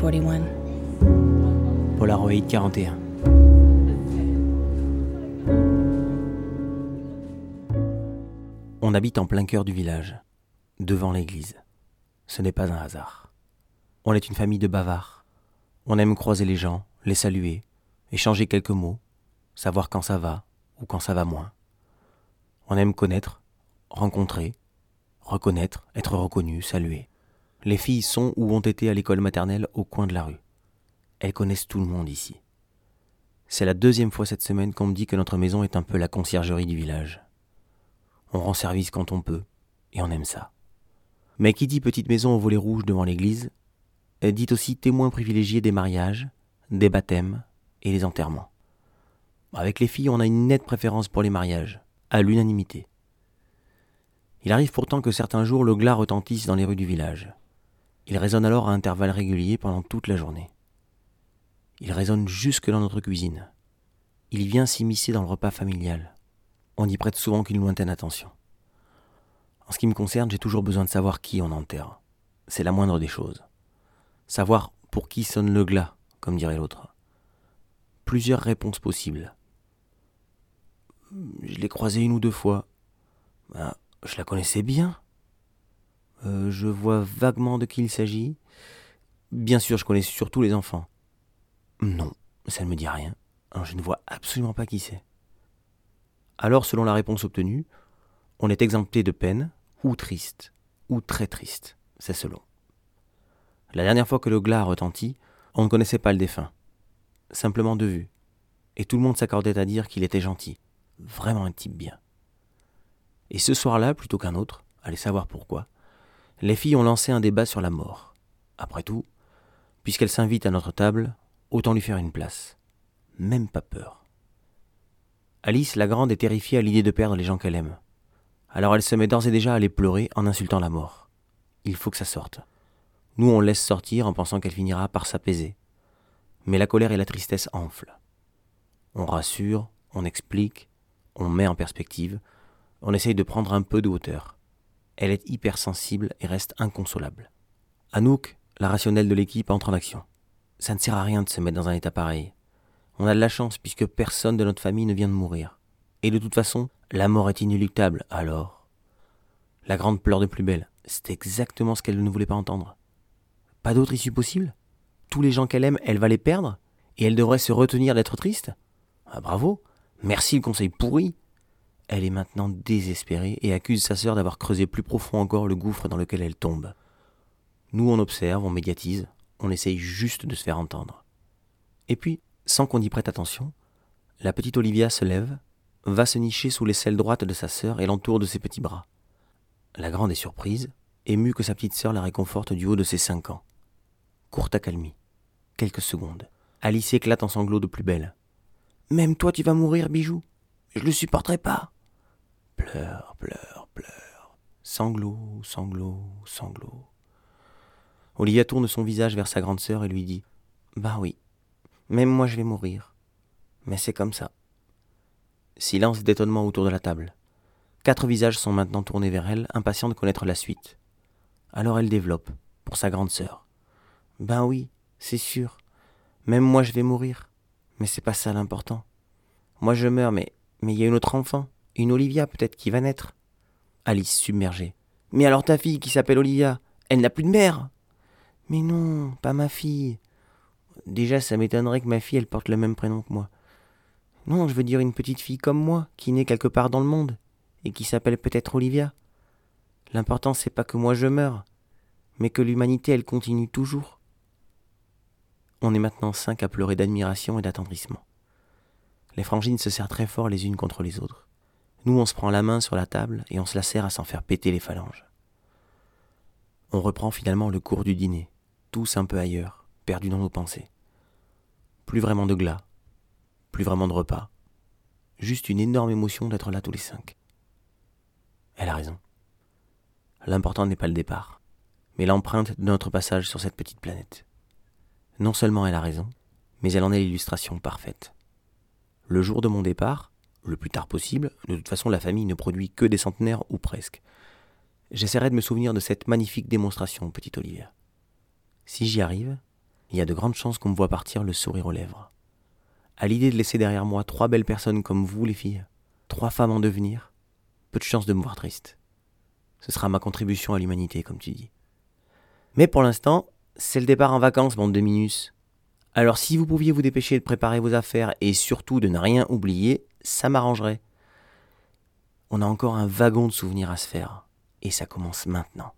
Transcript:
41. Polaroid 41. On habite en plein cœur du village, devant l'église. Ce n'est pas un hasard. On est une famille de bavards. On aime croiser les gens, les saluer, échanger quelques mots, savoir quand ça va ou quand ça va moins. On aime connaître, rencontrer, reconnaître, être reconnu, saluer. Les filles sont ou ont été à l'école maternelle au coin de la rue. Elles connaissent tout le monde ici. C'est la deuxième fois cette semaine qu'on me dit que notre maison est un peu la conciergerie du village. On rend service quand on peut, et on aime ça. Mais qui dit petite maison au volet rouge devant l'église, dit aussi témoin privilégié des mariages, des baptêmes et les enterrements. Avec les filles, on a une nette préférence pour les mariages, à l'unanimité. Il arrive pourtant que certains jours le glas retentisse dans les rues du village. Il résonne alors à intervalles réguliers pendant toute la journée. Il résonne jusque dans notre cuisine. Il vient s'immiscer dans le repas familial. On y prête souvent qu'une lointaine attention. En ce qui me concerne, j'ai toujours besoin de savoir qui on enterre. C'est la moindre des choses. Savoir pour qui sonne le glas, comme dirait l'autre. Plusieurs réponses possibles. Je l'ai croisée une ou deux fois. Ben, je la connaissais bien. Euh, je vois vaguement de qui il s'agit. Bien sûr, je connais surtout les enfants. Non, ça ne me dit rien. je ne vois absolument pas qui c'est. Alors, selon la réponse obtenue, on est exempté de peine, ou triste, ou très triste, c'est selon. La dernière fois que le glas a retenti, on ne connaissait pas le défunt, simplement de vue, et tout le monde s'accordait à dire qu'il était gentil, vraiment un type bien. Et ce soir-là, plutôt qu'un autre, allez savoir pourquoi, les filles ont lancé un débat sur la mort. Après tout, puisqu'elle s'invite à notre table, autant lui faire une place. Même pas peur. Alice, la grande, est terrifiée à l'idée de perdre les gens qu'elle aime. Alors elle se met d'ores et déjà à les pleurer en insultant la mort. Il faut que ça sorte. Nous, on laisse sortir en pensant qu'elle finira par s'apaiser. Mais la colère et la tristesse enflent. On rassure, on explique, on met en perspective, on essaye de prendre un peu de hauteur. Elle est hypersensible et reste inconsolable. Anouk, la rationnelle de l'équipe, entre en action. Ça ne sert à rien de se mettre dans un état pareil. On a de la chance puisque personne de notre famille ne vient de mourir. Et de toute façon, la mort est inéluctable, alors. La grande pleure de plus belle. C'est exactement ce qu'elle ne voulait pas entendre. Pas d'autre issue possible? Tous les gens qu'elle aime, elle va les perdre? Et elle devrait se retenir d'être triste? Ah bravo Merci le conseil pourri Elle est maintenant désespérée et accuse sa sœur d'avoir creusé plus profond encore le gouffre dans lequel elle tombe. Nous on observe, on médiatise, on essaye juste de se faire entendre. Et puis, sans qu'on y prête attention, la petite Olivia se lève, va se nicher sous l'aisselle droite de sa sœur et l'entoure de ses petits bras. La grande est surprise, émue que sa petite sœur la réconforte du haut de ses cinq ans. Courte accalmie. Quelques secondes. Alice éclate en sanglots de plus belle. Même toi tu vas mourir, bijou. Je le supporterai pas. Pleure, pleure, pleure. Sanglots, sanglots, sanglots. Olivia tourne son visage vers sa grande sœur et lui dit Bah oui, même moi je vais mourir. Mais c'est comme ça. Silence d'étonnement autour de la table. Quatre visages sont maintenant tournés vers elle, impatients de connaître la suite. Alors elle développe, pour sa grande sœur. Ben oui, c'est sûr. Même moi je vais mourir. Mais c'est pas ça l'important. Moi je meurs, mais mais y a une autre enfant, une Olivia peut-être qui va naître. Alice submergée. Mais alors ta fille qui s'appelle Olivia, elle n'a plus de mère. Mais non, pas ma fille. Déjà, ça m'étonnerait que ma fille, elle porte le même prénom que moi. Non, je veux dire une petite fille comme moi, qui naît quelque part dans le monde, et qui s'appelle peut-être Olivia. L'important, c'est pas que moi je meure, mais que l'humanité, elle continue toujours. On est maintenant cinq à pleurer d'admiration et d'attendrissement. Les frangines se serrent très fort les unes contre les autres. Nous, on se prend la main sur la table et on se la serre à s'en faire péter les phalanges. On reprend finalement le cours du dîner, tous un peu ailleurs, perdus dans nos pensées. Plus vraiment de glas, plus vraiment de repas, juste une énorme émotion d'être là tous les cinq. Elle a raison. L'important n'est pas le départ, mais l'empreinte de notre passage sur cette petite planète. Non seulement elle a raison, mais elle en est l'illustration parfaite. Le jour de mon départ, le plus tard possible, de toute façon la famille ne produit que des centenaires ou presque. J'essaierai de me souvenir de cette magnifique démonstration, petite Olivia. Si j'y arrive, il y a de grandes chances qu'on me voit partir le sourire aux lèvres. À l'idée de laisser derrière moi trois belles personnes comme vous, les filles, trois femmes en devenir, peu de chance de me voir triste. Ce sera ma contribution à l'humanité, comme tu dis. Mais pour l'instant, c'est le départ en vacances, bande de minus. Alors si vous pouviez vous dépêcher de préparer vos affaires et surtout de ne rien oublier, ça m'arrangerait. On a encore un wagon de souvenirs à se faire, et ça commence maintenant.